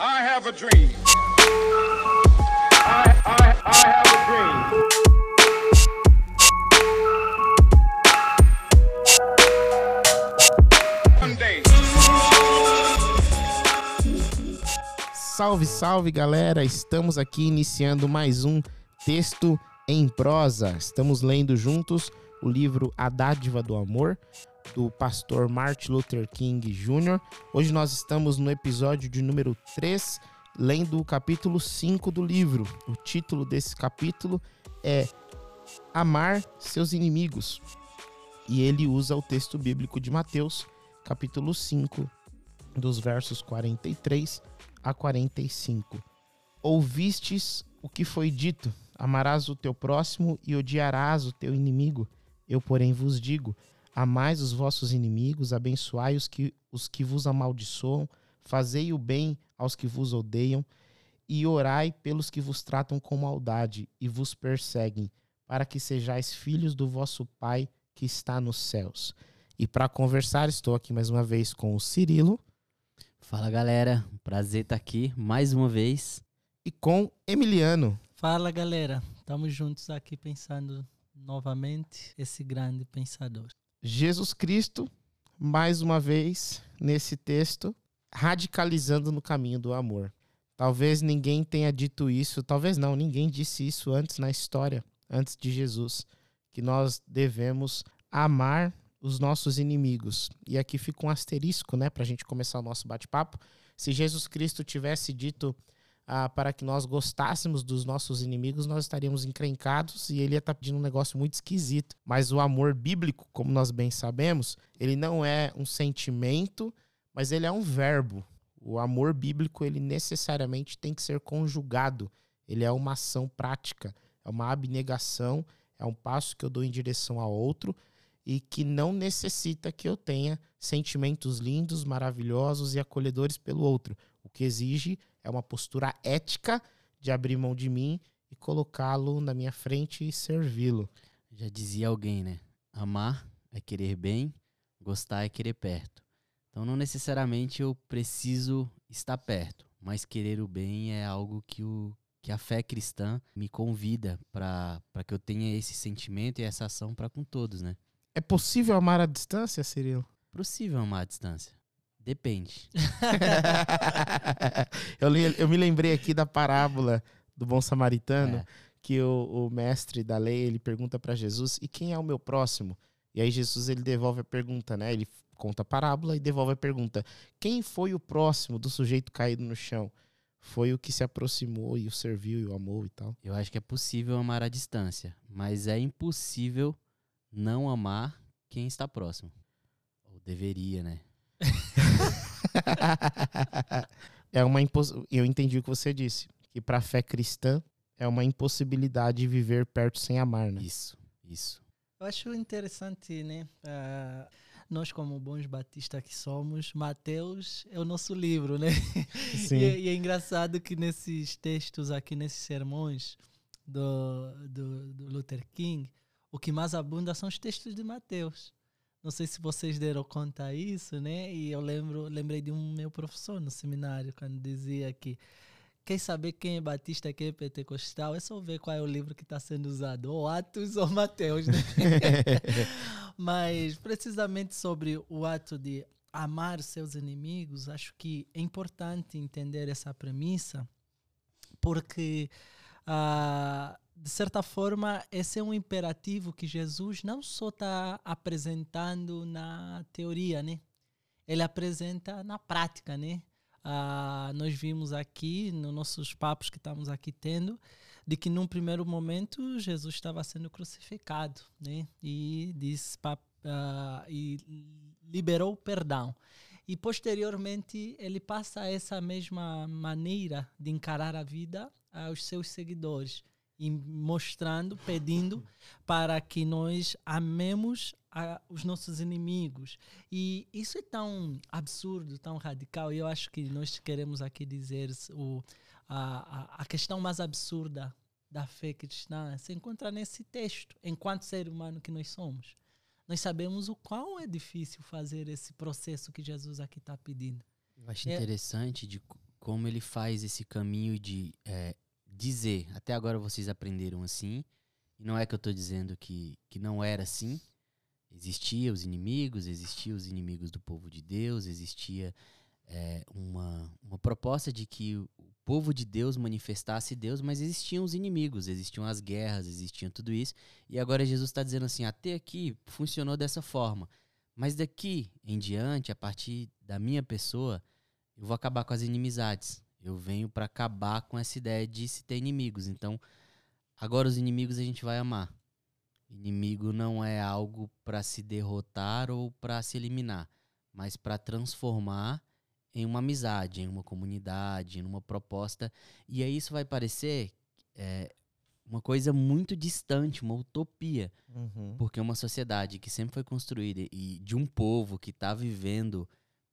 I have a dream. I, I, I have a dream. Salve, salve galera! Estamos aqui iniciando mais um texto em prosa. Estamos lendo juntos o livro A Dádiva do Amor, do pastor Martin Luther King Jr. Hoje nós estamos no episódio de número 3, lendo o capítulo 5 do livro. O título desse capítulo é Amar seus inimigos. E ele usa o texto bíblico de Mateus, capítulo 5, dos versos 43 a 45. Ouvistes o que foi dito: amarás o teu próximo e odiarás o teu inimigo. Eu, porém, vos digo: amais os vossos inimigos, abençoai os que, os que vos amaldiçoam, fazei o bem aos que vos odeiam, e orai pelos que vos tratam com maldade e vos perseguem, para que sejais filhos do vosso Pai que está nos céus. E para conversar, estou aqui mais uma vez com o Cirilo Fala galera, prazer estar aqui mais uma vez. e com Emiliano. Fala galera, estamos juntos aqui pensando novamente esse grande pensador. Jesus Cristo, mais uma vez, nesse texto, radicalizando no caminho do amor. Talvez ninguém tenha dito isso, talvez não, ninguém disse isso antes na história, antes de Jesus, que nós devemos amar os nossos inimigos. E aqui fica um asterisco, né, para a gente começar o nosso bate-papo. Se Jesus Cristo tivesse dito ah, para que nós gostássemos dos nossos inimigos, nós estaríamos encrencados e ele ia estar pedindo um negócio muito esquisito. Mas o amor bíblico, como nós bem sabemos, ele não é um sentimento, mas ele é um verbo. O amor bíblico, ele necessariamente tem que ser conjugado. Ele é uma ação prática, é uma abnegação, é um passo que eu dou em direção a outro e que não necessita que eu tenha sentimentos lindos, maravilhosos e acolhedores pelo outro. O que exige é uma postura ética de abrir mão de mim e colocá-lo na minha frente e servi-lo. Já dizia alguém, né? Amar é querer bem, gostar é querer perto. Então não necessariamente eu preciso estar perto, mas querer o bem é algo que, o, que a fé cristã me convida para que eu tenha esse sentimento e essa ação para com todos, né? É possível amar à distância, Cirilo? Possível amar à distância. Depende. eu, li- eu me lembrei aqui da parábola do bom samaritano, É. que o, o mestre da lei ele pergunta para Jesus: "E quem é o meu próximo?" E aí Jesus ele devolve a pergunta, né? Ele conta a parábola e devolve a pergunta: "Quem foi o próximo do sujeito caído no chão?" Foi o que se aproximou e o serviu e o amou e tal. Eu acho que é possível amar à distância, mas é impossível não amar quem está próximo. Ou deveria, né? é uma impos... eu entendi o que você disse, que para a fé cristã é uma impossibilidade viver perto sem amar, né? Isso, isso. Eu acho interessante, né? ah, nós, como bons batistas que somos, Mateus é o nosso livro, né? Sim. E, é- e é engraçado que nesses textos aqui, nesses sermões do, do, do Luther King, o que mais abunda são os textos de Mateus. Não sei se vocês deram conta isso, né? E eu lembro, lembrei de um meu professor no seminário, quando dizia que quer saber quem é batista, quem é pentecostal, é só ver qual é o livro que está sendo usado, ou Atos ou Mateus, né? Mas precisamente sobre o ato de amar seus inimigos, acho que é importante entender essa premissa, porque ah, de certa forma esse é um imperativo que Jesus não só está apresentando na teoria, né? Ele apresenta na prática, né? Ah, nós vimos aqui nos nossos papos que estamos aqui tendo de que num primeiro momento Jesus estava sendo crucificado, né? E disse ah, e liberou o perdão. E posteriormente ele passa essa mesma maneira de encarar a vida aos seus seguidores e mostrando, pedindo para que nós amemos a- os nossos inimigos. E isso é tão absurdo, tão radical, e eu acho que nós queremos aqui dizer o, a, a, a questão mais absurda da fé cristã se encontra nesse texto, enquanto ser humano que nós somos. Nós sabemos o quão é difícil fazer esse processo que Jesus aqui está pedindo. Eu acho É. interessante de co- como ele faz esse caminho de é, dizer, até agora vocês aprenderam assim, e não é que eu estou dizendo que, que não era assim, existia os inimigos, existia os inimigos do povo de Deus, existia é, uma, uma proposta de que o povo de Deus manifestasse Deus, mas existiam os inimigos, existiam as guerras, existiam tudo isso. E agora Jesus está dizendo assim: até aqui funcionou dessa forma, mas daqui em diante, a partir da minha pessoa, eu vou acabar com as inimizades. Eu venho para acabar com essa ideia de se ter inimigos. Então, agora os inimigos a gente vai amar. Inimigo não é algo para se derrotar ou para se eliminar, mas para transformar em uma amizade, em uma comunidade, em uma proposta. E aí isso vai parecer é, uma coisa muito distante, uma utopia. Uhum. Porque uma sociedade que sempre foi construída e de um povo que está vivendo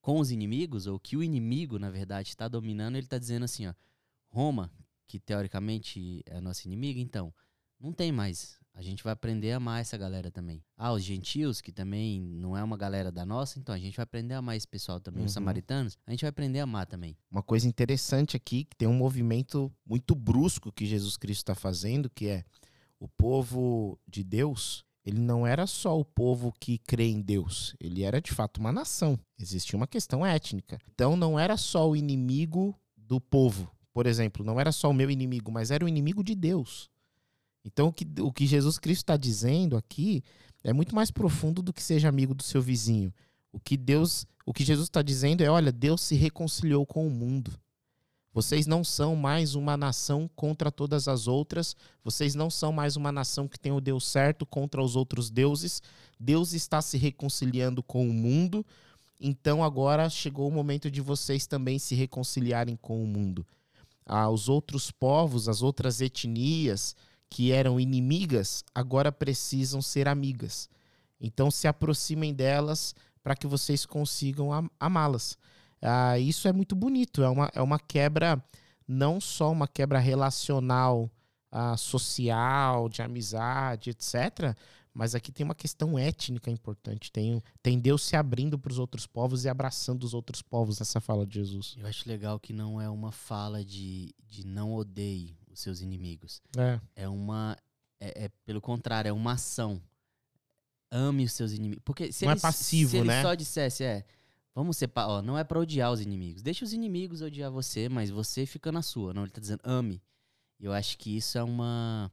com os inimigos, ou que o inimigo, na verdade, está dominando, ele está dizendo assim, ó, Roma, que teoricamente é a nossa inimiga, então, não tem mais. A gente vai aprender a amar essa galera também. Ah, os gentios, que também não é uma galera da nossa, então a gente vai aprender a amar esse pessoal também. Uhum. Os samaritanos, a gente vai aprender a amar também. Uma coisa interessante aqui, que tem um movimento muito brusco que Jesus Cristo está fazendo, que é o povo de Deus, ele não era só o povo que crê em Deus, ele era de fato uma nação. Existia uma questão étnica. Então não era só o inimigo do povo. Por exemplo, não era só o meu inimigo, mas era o inimigo de Deus. Então o que, o que Jesus Cristo está dizendo aqui é muito mais profundo do que seja amigo do seu vizinho. O que Deus, o que Jesus está dizendo é, olha, Deus se reconciliou com o mundo. Vocês não são mais uma nação contra todas as outras. Vocês não são mais uma nação que tem o Deus certo contra os outros deuses. Deus está se reconciliando com o mundo. Então agora chegou o momento de vocês também se reconciliarem com o mundo. Ah, os outros povos, as outras etnias que eram inimigas, agora precisam ser amigas. Então se aproximem delas para que vocês consigam am- amá-las. Ah, isso é muito bonito, é uma, é uma quebra, não só uma quebra relacional, ah, social, de amizade, etc., mas aqui tem uma questão étnica importante. Tem, tem Deus se abrindo para os outros povos e abraçando os outros povos nessa fala de Jesus. Eu acho legal que não é uma fala de, de não odeie os seus inimigos. É. É uma. É, é pelo contrário, é uma ação. Ame os seus inimigos. Porque se Não é ele, passivo, se ele né? só dissesse, é. Vamos separar. Ó, não é pra odiar os inimigos. Deixa os inimigos odiar você, mas você fica na sua. Não, ele tá dizendo ame. E eu acho que isso é uma.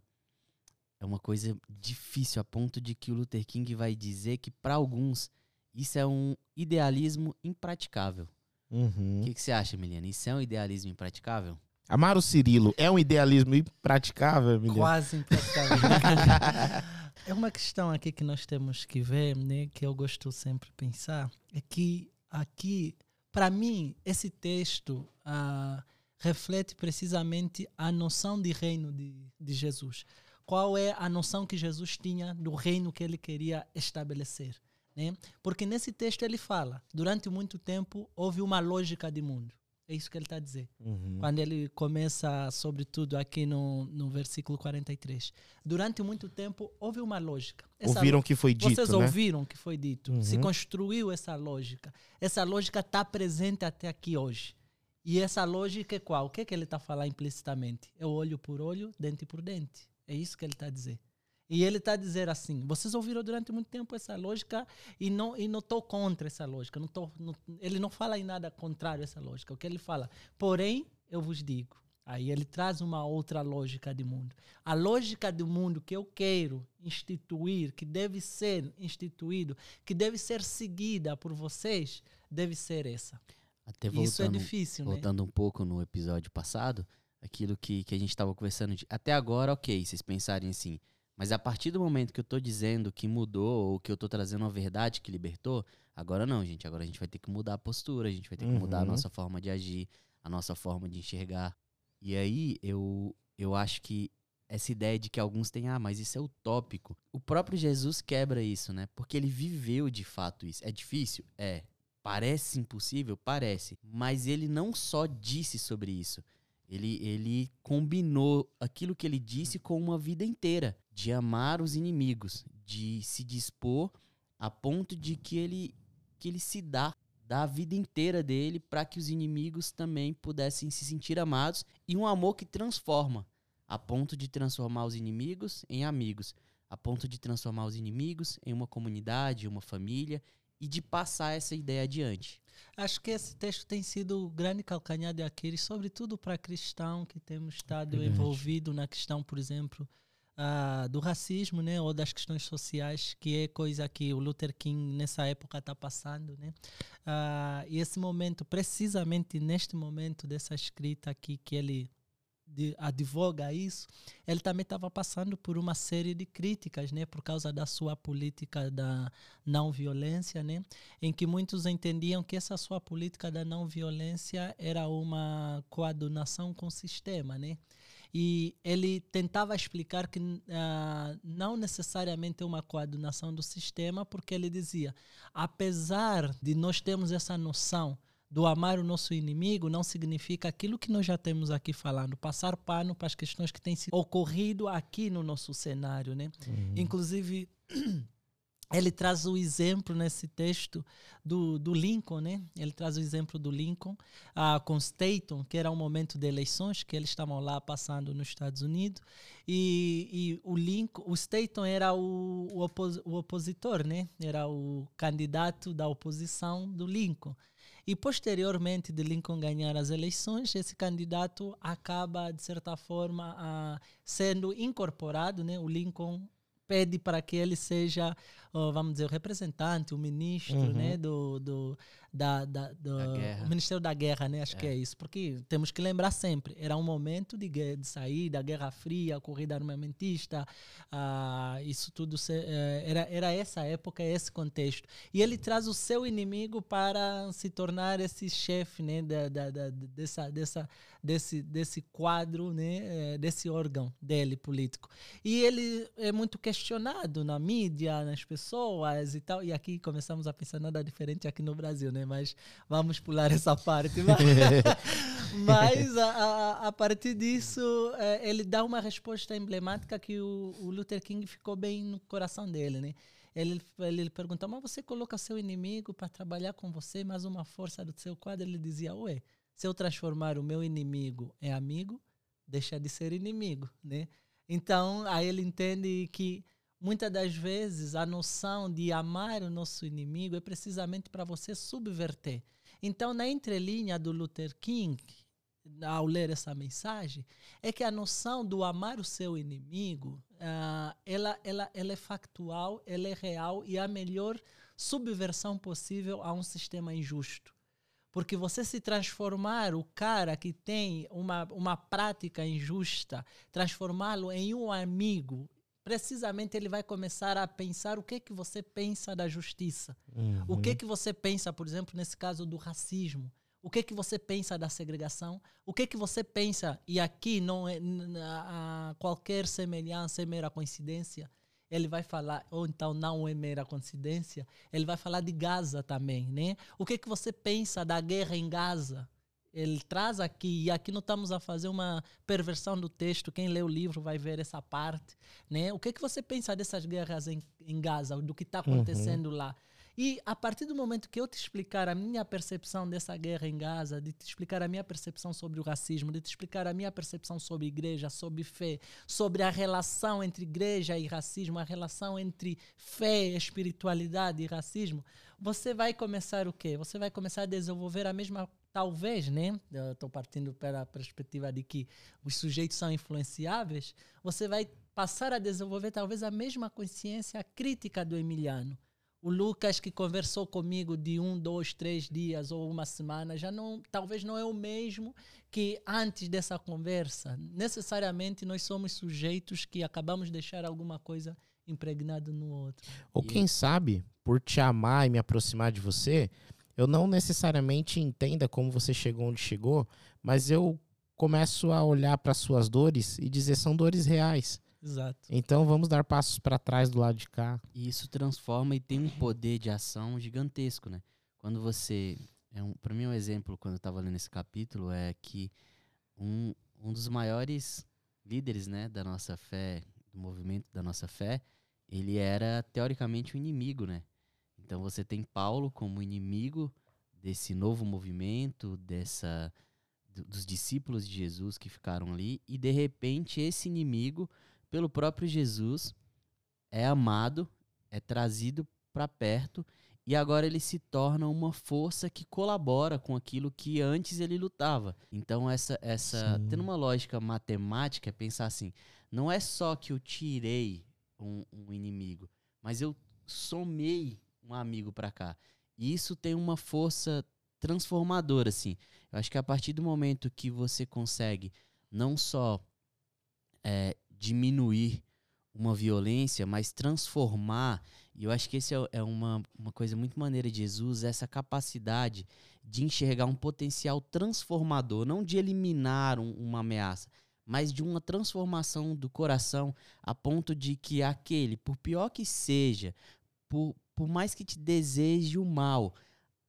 É uma coisa difícil, a ponto de que o Luther King vai dizer que, para alguns, isso é um idealismo impraticável. Uhum. O que, que você acha, Emiliana? Isso é um idealismo impraticável? Amar o Cirilo é um idealismo impraticável, Emiliano? Quase impraticável. é uma questão aqui que nós temos que ver, né, que eu gosto sempre de pensar, é que aqui, para mim, esse texto ah, reflete precisamente a noção de reino de, de Jesus. Qual é a noção que Jesus tinha do reino que ele queria estabelecer? Né? Porque nesse texto ele fala, durante muito tempo houve uma lógica de mundo. É isso que ele está a dizer Uhum. quando ele começa, sobretudo aqui no, no versículo 43. Durante muito tempo houve uma lógica. Essa Ouviram o ló- que foi dito, Vocês né? ouviram o que foi dito. Se Uhum. construiu essa lógica. Essa lógica está presente até aqui hoje. E essa lógica é qual? O que, é que ele está falando implicitamente? É olho por olho, dente por dente. É isso que ele está a dizer. E ele está a dizer assim: vocês ouviram durante muito tempo essa lógica e não e não estou contra essa lógica. Não tô, não- ele não fala em nada contrário a essa lógica. O que ele fala? Porém, eu vos digo. Aí ele traz uma outra lógica de mundo. A lógica do mundo que eu quero instituir, que deve ser instituído, que deve ser seguida por vocês, deve ser essa. Até Isso é voltando, difícil, né? voltando um pouco no episódio passado, aquilo que, que a gente estava conversando. De, até agora, ok, vocês pensarem assim. Mas a partir do momento que eu tô dizendo que mudou, ou que eu tô trazendo uma verdade que libertou, agora não, gente. Agora a gente vai ter que mudar a postura, a gente vai ter que mudar a Uhum. nossa forma de agir, a nossa forma de enxergar. E aí eu, eu acho que essa ideia de que alguns têm, ah, mas isso é utópico. O próprio Jesus quebra isso, né? Porque ele viveu de fato isso. É difícil? É. Parece impossível? Parece. Mas ele não só disse sobre isso. Ele, ele combinou aquilo que ele disse com uma vida inteira. De amar os inimigos. De se dispor a ponto de que ele, que ele se dá. dar a vida inteira dele para que os inimigos também pudessem se sentir amados e um amor que transforma, a ponto de transformar os inimigos em amigos, a ponto de transformar os inimigos em uma comunidade, uma família e de passar essa ideia adiante. Acho que esse texto tem sido o grande calcanhar de Aquiles, sobretudo para cristão que temos estado Verdade. envolvido na questão, por exemplo, ah, do racismo, né, ou das questões sociais, que é coisa que o Luther King nessa época está passando, né? Ah, e esse momento, precisamente neste momento dessa escrita aqui que ele de- advoga isso, ele também estava passando por uma série de críticas, né, por causa da sua política da não violência, né, em que muitos entendiam que essa sua política da não violência era uma coadunação com o sistema, né? E ele tentava explicar que ah, não necessariamente é uma coadunação do sistema, porque ele dizia, apesar de nós termos essa noção do amar o nosso inimigo, não significa aquilo que nós já temos aqui falando, passar pano para as questões que têm ocorrido aqui no nosso cenário, né? Inclusive, ele traz o exemplo nesse texto do, do Lincoln, né? Ele traz o exemplo do Lincoln ah, com Staton, que era um momento de eleições que eles estavam lá passando nos Estados Unidos e, e o Lincoln, o Staton era o, o, opos, o opositor, né? Era o candidato da oposição do Lincoln. E posteriormente de Lincoln ganhar as eleições, esse candidato acaba de certa forma ah, sendo incorporado, né? O Lincoln pede para que ele seja, vamos dizer, o representante, o ministro, Uhum. né, do, do, da, da, do Da Ministério da Guerra, né, acho que é isso, porque temos que lembrar sempre, era um momento de, de sair da Guerra Fria, corrida armamentista, ah, isso tudo, se- eh, era, era essa época, esse contexto. E ele traz o seu inimigo para se tornar esse chefe, né, da, da, da- dessa, dessa, desse, desse quadro, né, eh, desse órgão dele político. E ele é muito questionado na mídia, nas pessoas e tal. E aqui começamos a pensar nada diferente aqui no Brasil, né? Mas vamos pular essa parte. Mas, a, a, a partir disso, eh, ele dá uma resposta emblemática que o, o Luther King ficou bem no coração dele, né? Ele, ele pergunta, mas você coloca seu inimigo para trabalhar com você, mas uma força do seu quadro? Ele dizia, ué, se eu transformar o meu inimigo em amigo, deixa de ser inimigo, né? Então, aí ele entende que muitas das vezes a noção de amar o nosso inimigo é precisamente para você subverter. Então, na entrelinha do Luther King, ao ler essa mensagem, é que a noção do amar o seu inimigo, ah, ela, ela, ela é factual, ela é real e é a melhor subversão possível a um sistema injusto. Porque você se transformar o cara que tem uma, uma prática injusta, transformá-lo em um amigo, precisamente ele vai começar a pensar o que que você pensa da justiça. O que que você pensa, por exemplo, nesse caso do racismo? O que que você pensa da segregação? O que que você pensa, e aqui não é qualquer semelhança é mera coincidência, ele vai falar, ou então não é mera coincidência, ele vai falar de Gaza também, né? O que que você pensa da guerra em Gaza? Ele traz aqui, e aqui não estamos a fazer uma perversão do texto, quem lê o livro vai ver essa parte, né? O que que você pensa dessas guerras em, em Gaza, do que está acontecendo lá? E a partir do momento que eu te explicar a minha percepção dessa guerra em Gaza, de te explicar a minha percepção sobre o racismo, de te explicar a minha percepção sobre igreja, sobre fé, sobre a relação entre igreja e racismo, a relação entre fé, espiritualidade e racismo, você vai começar o quê? Você vai começar a desenvolver a mesma, talvez, né? Eu estou partindo para a perspectiva de que os sujeitos são influenciáveis. Você vai passar a desenvolver talvez a mesma consciência crítica do Emiliano. O Lucas que conversou comigo de um, dois, três dias ou uma semana já não, talvez não é o mesmo que antes dessa conversa. Necessariamente nós somos sujeitos que acabamos de deixar alguma coisa impregnado no outro. Ou E- quem sabe, por te amar e me aproximar de você, eu não necessariamente entenda como você chegou onde chegou, mas eu começo a olhar para suas dores e dizer são dores reais. Exato. Então vamos dar passos para trás do lado de cá. E isso transforma e tem um poder de ação gigantesco, né? Quando você. É um, para mim, um exemplo, quando eu estava lendo esse capítulo, é que um, um dos maiores líderes né, da nossa fé, do movimento da nossa fé, ele era teoricamente um inimigo, né? Então você tem Paulo como inimigo desse novo movimento, dessa do- dos discípulos de Jesus que ficaram ali e de repente esse inimigo pelo próprio Jesus é amado, é trazido para perto e agora ele se torna uma força que colabora com aquilo que antes ele lutava. Então essa essa Sim. tendo uma lógica matemática é pensar assim, não é só que eu tirei um, um inimigo, mas eu somei um amigo para cá. E isso tem uma força transformadora, assim. Eu acho que a partir do momento que você consegue não só é, diminuir uma violência, mas transformar, e eu acho que esse é, é uma, uma coisa muito maneira de Jesus, essa capacidade de enxergar um potencial transformador, não de eliminar um- uma ameaça, mas de uma transformação do coração a ponto de que aquele, por pior que seja, por, por mais que te deseje o mal,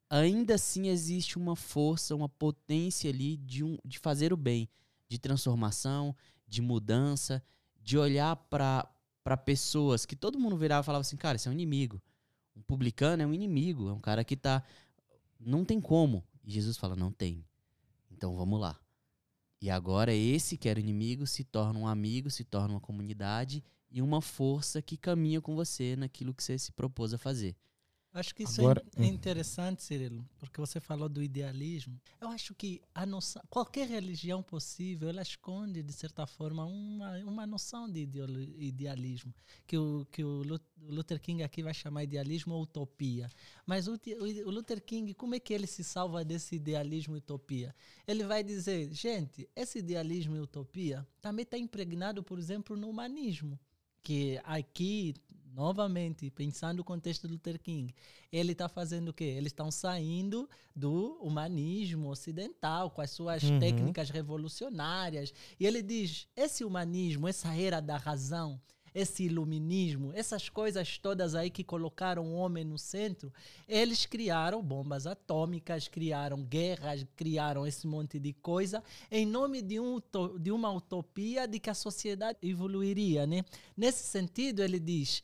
ainda assim existe uma força, uma potência ali de, um, de fazer o bem, de transformação, de mudança, de olhar para pessoas que todo mundo virava e falava assim, cara, isso é um inimigo. Um publicano é um inimigo, é um cara que tá. Não tem como. E Jesus fala, não tem. Então vamos lá. E agora esse que era inimigo se torna um amigo, se torna uma comunidade e uma força que caminha com você naquilo que você se propôs a fazer. Acho que isso Agora- é in- é interessante, Cirilo, porque você falou do idealismo. Eu acho que a noção, qualquer religião possível, ela esconde, de certa forma, uma, uma noção de idealismo, que o, que o Lu- o Luther King aqui vai chamar idealismo ou utopia. Mas o, o Luther King, como é que ele se salva desse idealismo e utopia? Ele vai dizer, gente, esse idealismo e utopia também está impregnado, por exemplo, no humanismo que aqui, novamente, pensando no contexto do Luther King, ele está fazendo o quê? Eles estão saindo do humanismo ocidental, com as suas Uhum. técnicas revolucionárias. E ele diz: esse humanismo, essa era da razão, esse iluminismo, essas coisas todas aí que colocaram o homem no centro, eles criaram bombas atômicas, criaram guerras, criaram esse monte de coisa em nome de, um, de uma utopia de que a sociedade evoluiria, né? Nesse sentido, ele diz: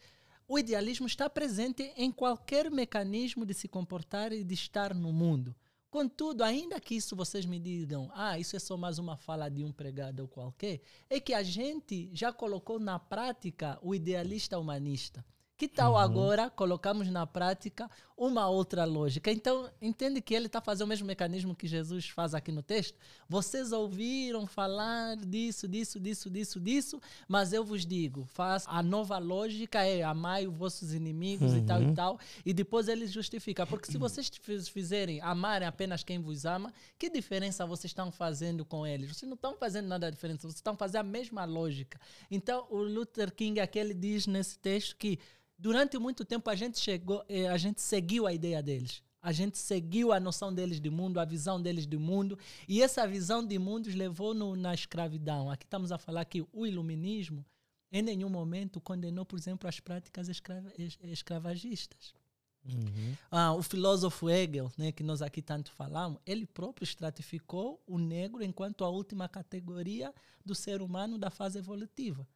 o idealismo está presente em qualquer mecanismo de se comportar e de estar no mundo. Contudo, ainda que isso vocês me digam, ah, isso é só mais uma fala de um pregado ou qualquer, é que a gente já colocou na prática o idealista humanista. Que tal agora colocamos na prática uma outra lógica? Então, entende que ele está fazendo o mesmo mecanismo que Jesus faz aqui no texto? Vocês ouviram falar disso, disso, disso, disso, disso, mas eu vos digo, faz a nova lógica é amai os vossos inimigos e tal e tal, e depois ele justifica. Porque se vocês fiz- fizerem amarem apenas quem vos ama, que diferença vocês estão fazendo com eles? Vocês não estão fazendo nada diferente, vocês estão fazendo a mesma lógica. Então, o Luther King aqui ele diz nesse texto que durante muito tempo a gente chegou, eh, a gente seguiu a ideia deles. A gente seguiu a noção deles de mundo, a visão deles de mundo, e essa visão de mundos levou no, na escravidão. Aqui estamos a falar que o iluminismo em nenhum momento condenou, por exemplo, as práticas escrava- es- escravagistas. Uhum. Ah, o filósofo Hegel, né, que nós aqui tanto falamos, ele próprio estratificou o negro enquanto a última categoria do ser humano da fase evolutiva.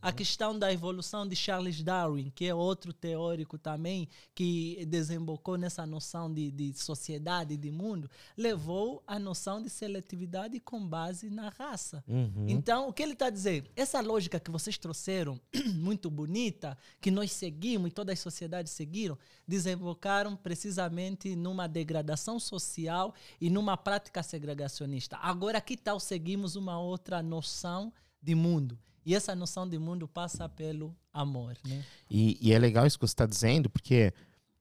A questão da evolução de Charles Darwin, que é outro teórico também que desembocou nessa noção de, de sociedade, de mundo, levou à noção de seletividade com base na raça. Uhum. Então, o que ele está dizendo? Essa lógica que vocês trouxeram, muito bonita, que nós seguimos e todas as sociedades seguiram, desembocaram precisamente numa degradação social e numa prática segregacionista. Agora, que tal seguimos uma outra noção de mundo? E essa noção de mundo passa pelo amor, né? E, e é legal isso que você está dizendo, porque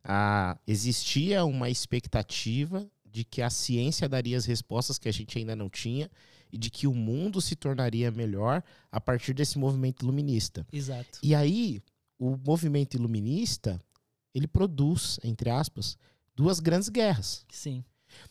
ah, existia uma expectativa de que a ciência daria as respostas que a gente ainda não tinha e de que o mundo se tornaria melhor a partir desse movimento iluminista. Exato. E aí, o movimento iluminista, ele produz, entre aspas, duas grandes guerras. Sim.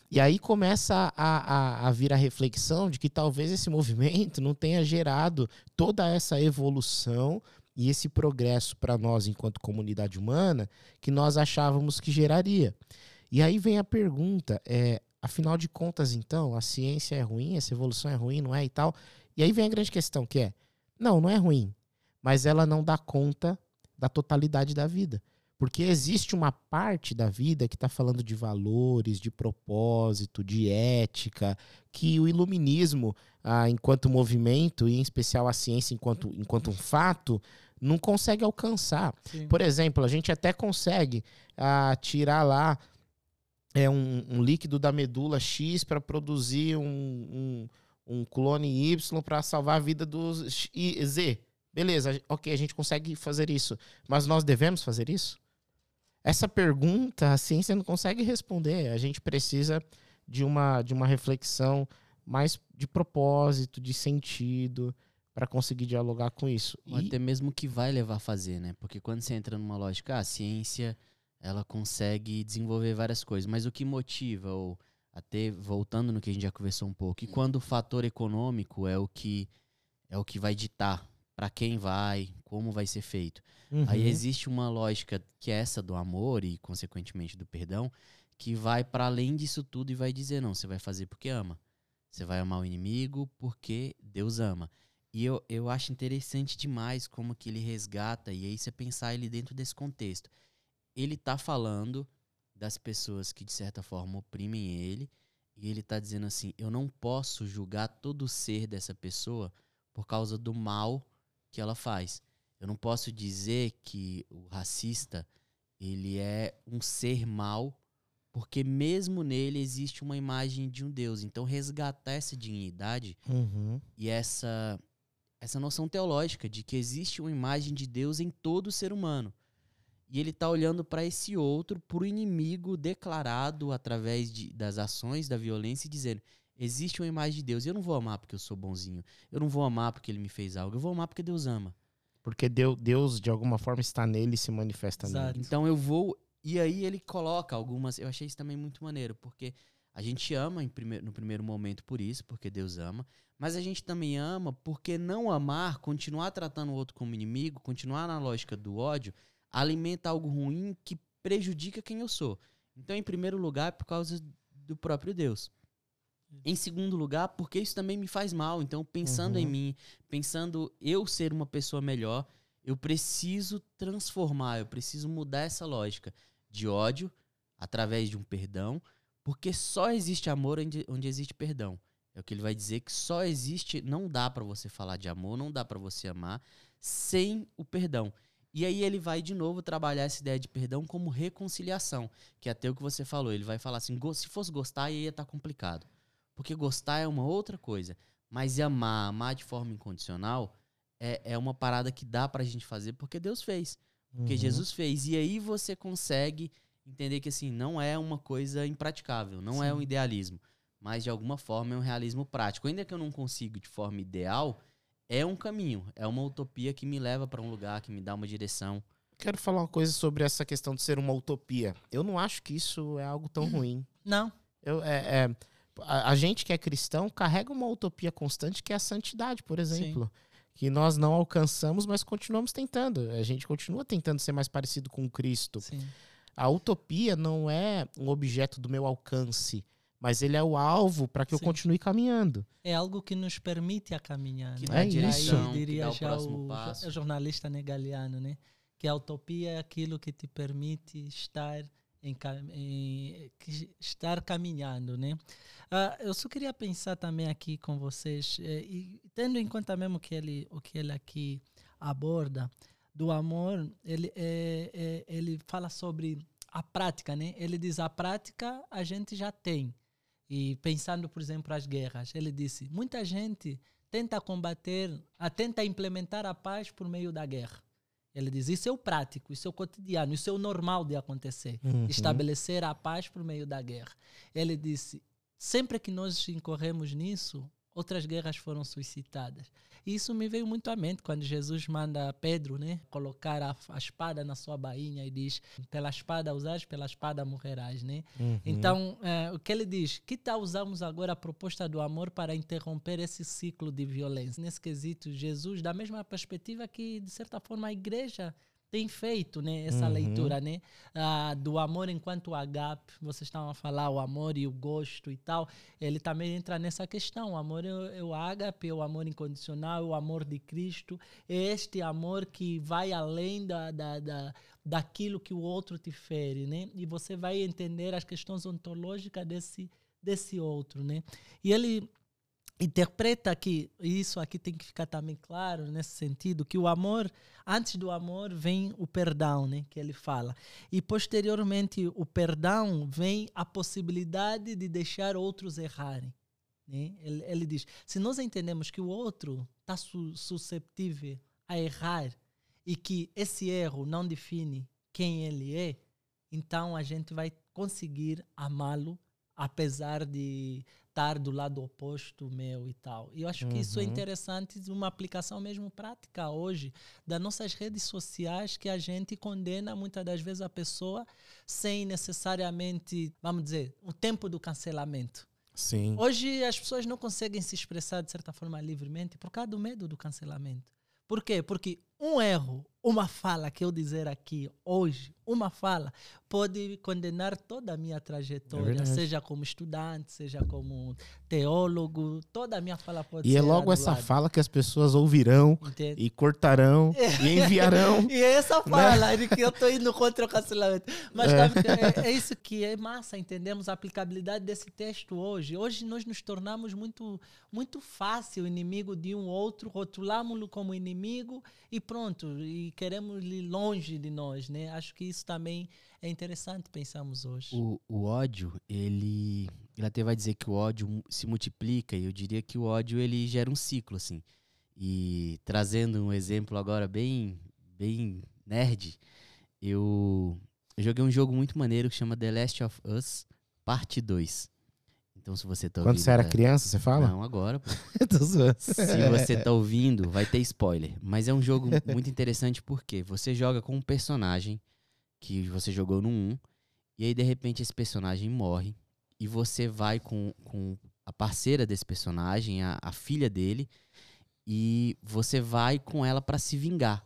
E aí começa a, a, a vir a reflexão de que talvez esse movimento não tenha gerado toda essa evolução e esse progresso para nós enquanto comunidade humana que nós achávamos que geraria. E aí vem a pergunta, é, afinal de contas, então, a ciência é ruim, essa evolução é ruim, não é e tal? E aí vem a grande questão que é, não, não é ruim, mas ela não dá conta da totalidade da vida. Porque existe uma parte da vida que está falando de valores, de propósito, de ética, que o iluminismo, ah, enquanto movimento, e em especial a ciência enquanto, enquanto um fato, não consegue alcançar. Sim. Por exemplo, a gente até consegue ah, tirar lá é, um, um líquido da medula X para produzir um, um, um clone Y para salvar a vida do X- I- Z. Beleza, ok, a gente consegue fazer isso. Mas nós devemos fazer isso? Essa pergunta a ciência não consegue responder. A gente precisa de uma, de uma reflexão mais de propósito, de sentido, para conseguir dialogar com isso. Ou E- até mesmo que vai levar a fazer, né? Porque quando você entra numa lógica, ah, a ciência, ela consegue desenvolver várias coisas, mas o que motiva, ou até voltando no que a gente já conversou um pouco, e quando o fator econômico é o que é o que vai ditar para quem vai, como vai ser feito. Aí Uhum. existe uma lógica que é essa do amor e consequentemente do perdão, que vai para além disso tudo e vai dizer não, você vai fazer porque ama. Você vai amar o inimigo porque Deus ama. E eu, eu acho interessante demais como que ele resgata, e aí você pensar ele dentro desse contexto. Ele tá falando das pessoas que de certa forma oprimem ele, e ele tá dizendo assim: eu não posso julgar todo o ser dessa pessoa por causa do mal que ela faz. Eu não posso dizer que o racista ele é um ser mau, porque mesmo nele existe uma imagem de um Deus. Então resgatar essa dignidade Uhum. e essa essa noção teológica de que existe uma imagem de Deus em todo ser humano. E ele está olhando para esse outro, para o inimigo declarado através de, das ações da violência e dizendo: existe uma imagem de Deus. E eu não vou amar porque eu sou bonzinho. Eu não vou amar porque ele me fez algo. Eu vou amar porque Deus ama. Porque Deu- Deus, de alguma forma, está nele e se manifesta Exato. nele. Então eu vou. E aí ele coloca algumas. Eu achei isso também muito maneiro, porque a gente ama em prime- no primeiro momento por isso, porque Deus ama. Mas a gente também ama porque não amar, continuar tratando o outro como inimigo, continuar na lógica do ódio, alimenta algo ruim que prejudica quem eu sou. Então, em primeiro lugar, é por causa do próprio Deus. Em segundo lugar, porque isso também me faz mal. Então, pensando em Uhum. mim, pensando eu ser uma pessoa melhor, eu preciso transformar, eu preciso mudar essa lógica de ódio através de um perdão, porque só existe amor onde, onde existe perdão. É o que ele vai dizer que só existe, não dá pra você falar de amor, não dá pra você amar sem o perdão. E aí ele vai de novo trabalhar essa ideia de perdão como reconciliação, que é até o que você falou. Ele vai falar assim, "Go- se fosse gostar, aí ia estar complicado. Porque gostar é uma outra coisa. Mas amar, amar de forma incondicional, é, é uma parada que dá pra gente fazer porque Deus fez. Porque Uhum. Jesus fez. E aí você consegue entender que assim, não é uma coisa impraticável, não é um Sim. idealismo. Mas de alguma forma é um realismo prático. Ainda que eu não consiga de forma ideal, é um caminho, é uma utopia que me leva pra um lugar, que me dá uma direção. Quero falar uma coisa sobre essa questão de ser uma utopia. Eu não acho que isso é algo tão ruim. Não, Eu, é, é, a, a gente que é cristão carrega uma utopia constante que é a santidade, por exemplo. Que nós não alcançamos, mas continuamos tentando. A gente continua tentando ser mais parecido com Cristo. sim. A utopia não é um objeto do meu alcance, mas ele é o alvo para que eu Sim. continue caminhando. É algo que nos permite a caminhar. Que né? dá Aí direção, que diria dá o já o, passo. jornalista Galeano, né? Que a utopia é aquilo que te permite estar em, em- estar caminhando, né? Ah, eu só queria pensar também aqui com vocês eh, e tendo em conta mesmo que ele o que ele aqui aborda do amor, ele é, é- ele fala sobre a prática, né? Ele diz a prática a gente já tem. E pensando, por exemplo, as guerras, ele disse: muita gente tenta combater, tenta implementar a paz por meio da guerra. Ele diz: isso é o prático, isso é o cotidiano, isso é o normal de acontecer. Uhum. Estabelecer a paz por meio da guerra. Ele disse: sempre que nós incorremos nisso, outras guerras foram suscitadas. E isso me veio muito à mente quando Jesus manda Pedro né, colocar a, a espada na sua bainha e diz: pela espada usares, pela espada morrerás. Né? Uhum. Então, eh, o que ele diz? Que tal usarmos agora a proposta do amor para interromper esse ciclo de violência? Nesse quesito, Jesus, da mesma perspectiva que, de certa forma, a igreja tem feito né, essa Uhum. leitura né, ah, do amor enquanto agape. Vocês estavam a falar o amor e o gosto e tal. Ele também entra nessa questão. O amor é, é o agape, é o amor incondicional, é o amor de Cristo. É este amor que vai além da, da, da, daquilo que o outro te fere, né? E você vai entender as questões ontológicas desse desse outro, né? E ele interpreta que isso aqui tem que ficar também claro nesse sentido que o amor antes do amor vem o perdão né que ele fala e posteriormente o perdão vem a possibilidade de deixar outros errarem né? ele, ele diz se nós entendemos que o outro está su susceptível a errar e que esse erro não define quem ele é então a gente vai conseguir amá-lo apesar de estar do lado oposto meu e tal. E eu acho que isso é Uhum. interessante, uma aplicação mesmo prática hoje das nossas redes sociais que a gente condena muitas das vezes a pessoa sem necessariamente, vamos dizer, o tempo do cancelamento. Sim. Hoje as pessoas não conseguem se expressar de certa forma livremente por causa do medo do cancelamento. Por quê? Porque um erro, uma fala que eu dizer aqui hoje, uma fala, pode condenar toda a minha trajetória, verdade. seja como estudante, seja como teólogo, toda a minha fala pode E ser é logo essa anulada, fala que as pessoas ouvirão entende? e cortarão e enviarão. E é essa fala de que eu estou indo contra o cancelamento. Mas É. sabe é, é isso que é massa, entendemos a aplicabilidade desse texto hoje. Hoje nós nos tornamos muito, muito fácil inimigo de um outro, rotulamos-lo como inimigo e pronto, e queremos ir longe de nós, né? Acho que isso também é interessante pensarmos hoje. O, o ódio, ele. Ele até vai dizer que o ódio se multiplica, e eu diria que o ódio ele gera um ciclo, assim. E trazendo um exemplo agora bem, bem nerd, eu, eu joguei um jogo muito maneiro que chama The Last of Us Parte 2. Então, se você tá Quando ouvindo. você era criança, você fala? Não, agora, pô. Se você tá ouvindo, vai ter spoiler. Mas é um jogo muito interessante porque você joga com um personagem que você jogou no 1, e aí de repente esse personagem morre, e você vai com, com a parceira desse personagem, a, a filha dele, e você vai com ela pra se vingar.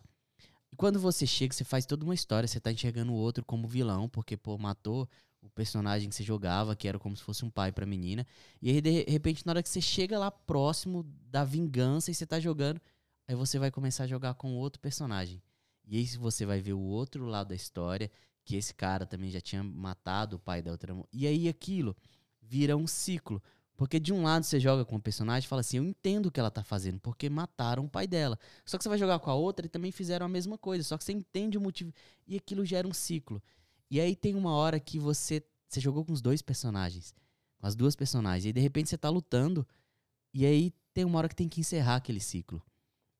E quando você chega, você faz toda uma história, você tá enxergando o outro como vilão, porque, pô, matou o personagem que você jogava, que era como se fosse um pai pra menina. E aí, de repente, na hora que você chega lá próximo da vingança e você tá jogando, aí você vai começar a jogar com outro personagem. E aí você vai ver o outro lado da história, que esse cara também já tinha matado o pai da outra. E aí aquilo vira um ciclo. Porque de um lado você joga com o personagem e fala assim, eu entendo o que ela tá fazendo, porque mataram o pai dela. Só que você vai jogar com a outra e também fizeram a mesma coisa. Só que você entende o motivo. E aquilo gera um ciclo. E aí tem uma hora que você. Você jogou com os dois personagens. Com as duas personagens. E de repente você tá lutando. E aí tem uma hora que tem que encerrar aquele ciclo.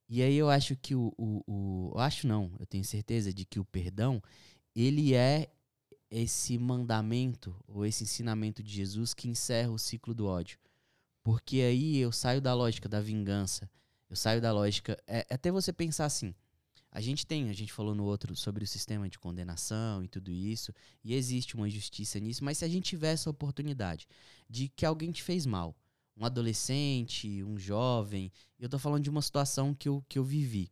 E aí eu acho que o. o, o eu acho não, eu tenho certeza de que o perdão, ele é esse mandamento ou esse ensinamento de Jesus que encerra o ciclo do ódio. Porque aí eu saio da lógica da vingança. Eu saio da lógica. É, até você pensar assim. A gente tem, a gente falou no outro sobre o sistema de condenação e tudo isso, e existe uma injustiça nisso, mas se a gente tiver essa oportunidade de que alguém te fez mal, um adolescente, um jovem, eu tô falando de uma situação que eu, que eu vivi,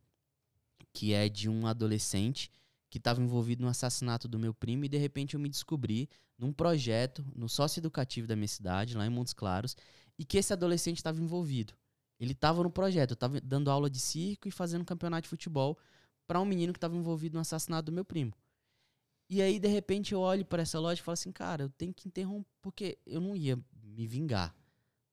que é de um adolescente que estava envolvido no assassinato do meu primo e de repente eu me descobri num projeto no sócio educativo da minha cidade, lá em Montes Claros, e que esse adolescente estava envolvido. Ele estava no projeto, eu estava dando aula de circo e fazendo campeonato de futebol para um menino que estava envolvido no assassinato do meu primo. E aí, de repente, eu olho para essa loja e falo assim, cara, eu tenho que interromper, porque eu não ia me vingar,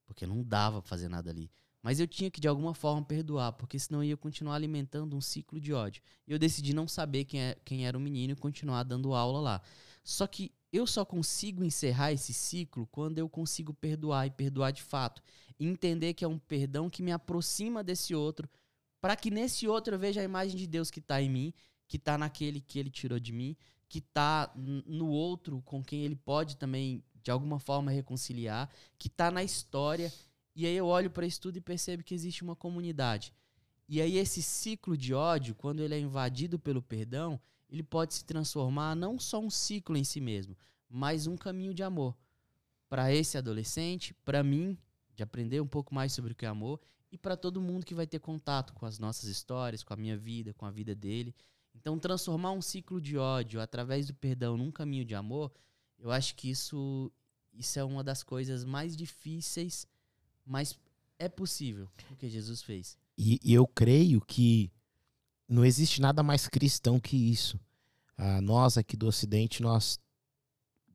porque não dava pra fazer nada ali. Mas eu tinha que, de alguma forma, perdoar, porque senão eu ia continuar alimentando um ciclo de ódio. E eu decidi não saber quem, é, quem era o menino e continuar dando aula lá. Só que eu só consigo encerrar esse ciclo quando eu consigo perdoar e perdoar de fato. E entender que é um perdão que me aproxima desse outro, para que nesse outro eu veja a imagem de Deus que tá em mim, que tá naquele que ele tirou de mim, que tá n- no outro com quem ele pode também de alguma forma reconciliar, que tá na história. E aí eu olho para isso tudo e percebo que existe uma comunidade. E aí esse ciclo de ódio, quando ele é invadido pelo perdão, ele pode se transformar não só um ciclo em si mesmo, mas um caminho de amor para esse adolescente, para mim, de aprender um pouco mais sobre o que é amor e para todo mundo que vai ter contato com as nossas histórias, com a minha vida, com a vida dele. Então, transformar um ciclo de ódio através do perdão num caminho de amor, eu acho que isso, isso é uma das coisas mais difíceis, mas é possível o que Jesus fez. E, e eu creio que não existe nada mais cristão que isso. Ah, nós aqui do Ocidente, nós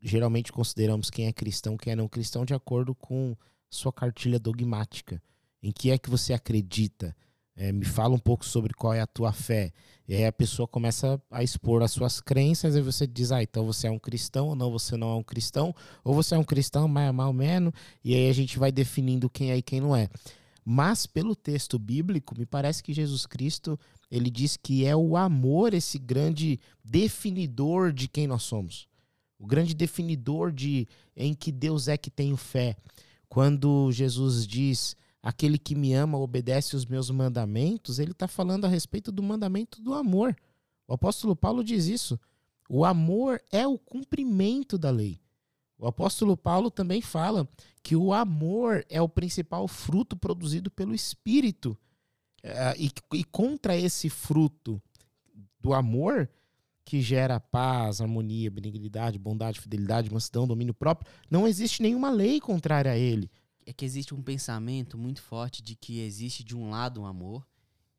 geralmente consideramos quem é cristão, quem é não cristão, de acordo com sua cartilha dogmática. Em que é que você acredita? É, me fala um pouco sobre qual é a tua fé. E aí a pessoa começa a expor as suas crenças, e você diz, ah, então você é um cristão, ou não, você não é um cristão, ou você é um cristão, mas é mal menos, e aí a gente vai definindo quem é e quem não é. Mas pelo texto bíblico, me parece que Jesus Cristo, ele diz que é o amor esse grande definidor de quem nós somos. O grande definidor de em que Deus é que tenho fé. Quando Jesus diz: Aquele que me ama obedece os meus mandamentos, ele está falando a respeito do mandamento do amor. O apóstolo Paulo diz isso. O amor é o cumprimento da lei. O apóstolo Paulo também fala que o amor é o principal fruto produzido pelo Espírito. É, e, e contra esse fruto do amor, que gera paz, harmonia, benignidade, bondade, fidelidade, mansidão, domínio próprio, não existe nenhuma lei contrária a ele. É que existe um pensamento muito forte de que existe de um lado um amor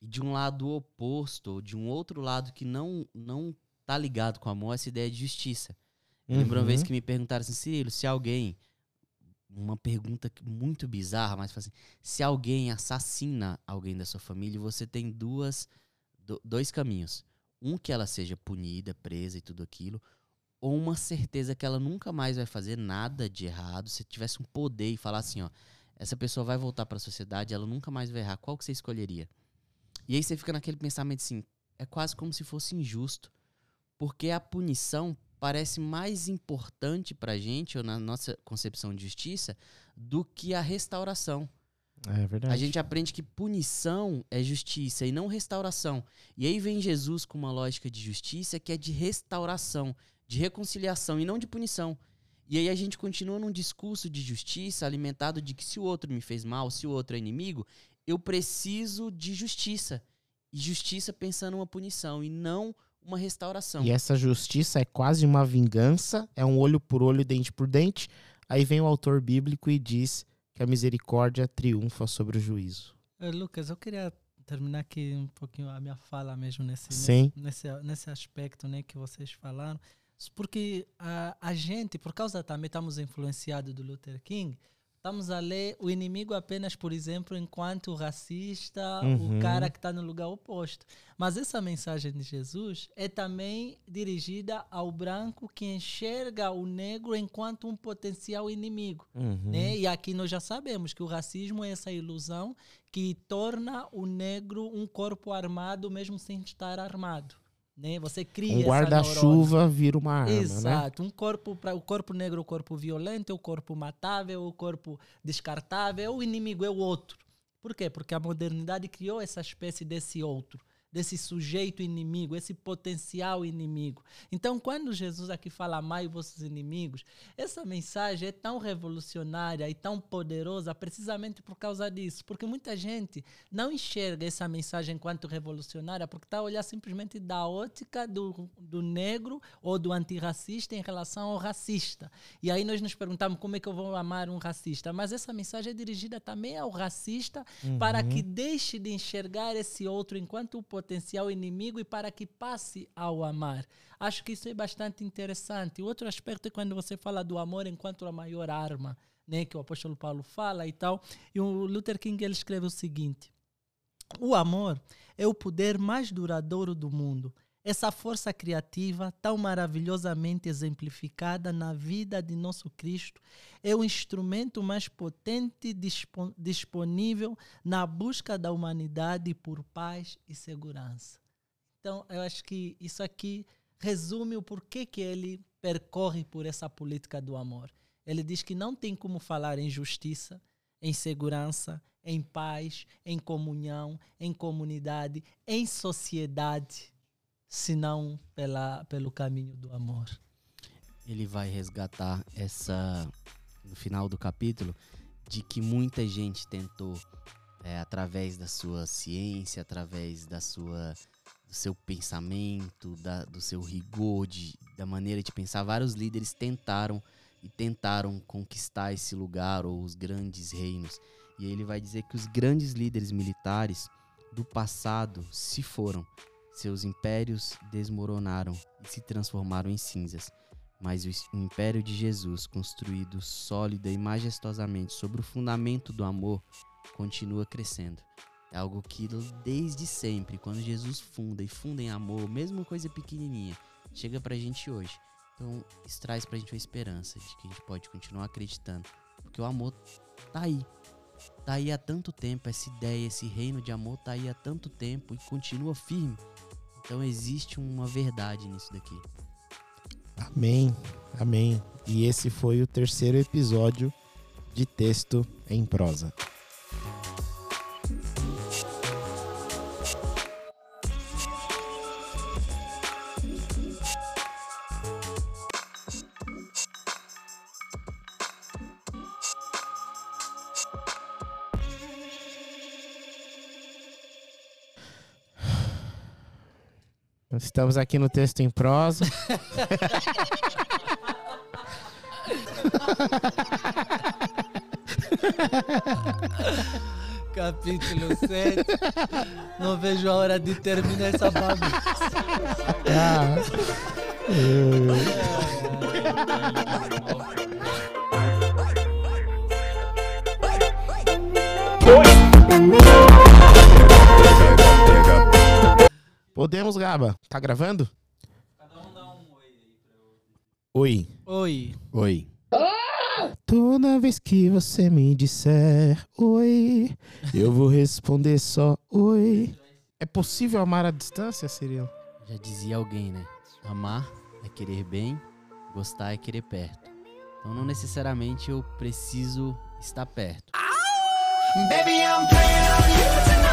e de um lado oposto, de um outro lado que não não tá ligado com amor, essa ideia de justiça. Eu lembro uma vez Uhum. que me perguntaram assim, Cirilo, se alguém. Uma pergunta muito bizarra, mas assim, se alguém assassina alguém da sua família, você tem duas, do- dois caminhos. Um que ela seja punida, presa e tudo aquilo, ou uma certeza que ela nunca mais vai fazer nada de errado. Se tivesse um poder e falar assim, ó, essa pessoa vai voltar para a sociedade, ela nunca mais vai errar. Qual que você escolheria? E aí você fica naquele pensamento assim, é quase como se fosse injusto, porque a punição parece mais importante pra gente, ou na nossa concepção de justiça, do que a restauração. É verdade. A gente aprende que punição é justiça e não restauração. E aí vem Jesus com uma lógica de justiça que é de restauração, de reconciliação e não de punição. E aí a gente continua num discurso de justiça alimentado de que se o outro me fez mal, se o outro é inimigo, eu preciso de justiça. E justiça pensando uma punição e não uma restauração. E essa justiça é quase uma vingança, é um olho por olho, dente por dente. Aí vem o autor bíblico e diz que a misericórdia triunfa sobre o juízo. Eh, Lucas, eu queria terminar aqui um pouquinho a minha fala mesmo nesse, Sim. nesse, nesse, nesse aspecto né, que vocês falaram. Porque a, a gente, por causa também estamos influenciados do Luther King, estamos a ler o inimigo apenas, por exemplo, enquanto racista, Uhum. o cara que está no lugar oposto. Mas essa mensagem de Jesus é também dirigida ao branco que enxerga o negro enquanto um potencial inimigo Uhum. né? E aqui nós já sabemos que o racismo é essa ilusão que torna o negro um corpo armado mesmo sem estar armado, né? Você cria Um guarda-chuva vira uma arma, né? Exato, um corpo para o corpo negro, é o corpo violento, é o corpo matável, é o corpo descartável, o inimigo é o outro. Por quê? Porque a modernidade criou essa espécie desse outro, desse sujeito inimigo, esse potencial inimigo. Então, quando Jesus aqui fala amai vossos inimigos, essa mensagem é tão revolucionária e tão poderosa precisamente por causa disso, porque muita gente não enxerga essa mensagem enquanto revolucionária porque está a olhar simplesmente da ótica do, do negro ou do antirracista em relação ao racista. E aí nós nos perguntamos como é que eu vou amar um racista, mas essa mensagem é dirigida também ao racista para que deixe de enxergar esse outro enquanto o potencial inimigo e para que passe ao amar. Acho que isso é bastante interessante. Outro aspecto é quando você fala do amor enquanto a maior arma, né, que o apóstolo Paulo fala e tal. E o Luther King ele escreve o seguinte: o amor é o poder mais duradouro do mundo. Essa força criativa, tão maravilhosamente exemplificada na vida de nosso Cristo, é o instrumento mais potente dispo- disponível na busca da humanidade por paz e segurança. Então, eu acho que isso aqui resume o porquê que ele percorre por essa política do amor. Ele diz que não tem como falar em justiça, em segurança, em paz, em comunhão, em comunidade, em sociedade, senão pela, pelo caminho do amor. ele vai resgatar essa no final do capítulo de que muita gente tentou é, através da sua ciência, através da sua do seu pensamento, da, do seu rigor, de, da maneira de pensar, vários líderes tentaram e tentaram conquistar esse lugar ou os grandes reinos. E ele vai dizer que os grandes líderes militares do passado se foram. Seus impérios desmoronaram e se transformaram em cinzas. Mas o império de Jesus, construído sólida e majestosamente sobre o fundamento do amor, continua crescendo. É algo que desde sempre, quando Jesus funda e funda em amor, mesmo coisa pequenininha, chega pra gente hoje. Então, isso traz pra gente uma esperança de que a gente pode continuar acreditando, porque o amor tá aí. Tá aí há tanto tempo, essa ideia, esse reino de amor tá aí há tanto tempo e continua firme. Então existe uma verdade nisso daqui. Amém, amém. E esse foi o terceiro episódio de texto em prosa. Estamos aqui no texto em prosa. Capítulo 7. Não vejo a hora de terminar essa bagunça. Ah, podemos, Gaba? Tá gravando? Oi. Oi. Oi. Toda vez que você me disser oi, eu vou responder só oi. É possível amar à distância, Cirilo? Já dizia alguém, né? Amar é querer bem, gostar é querer perto. Então não necessariamente eu preciso estar perto. Baby, I'm playing on you tonight.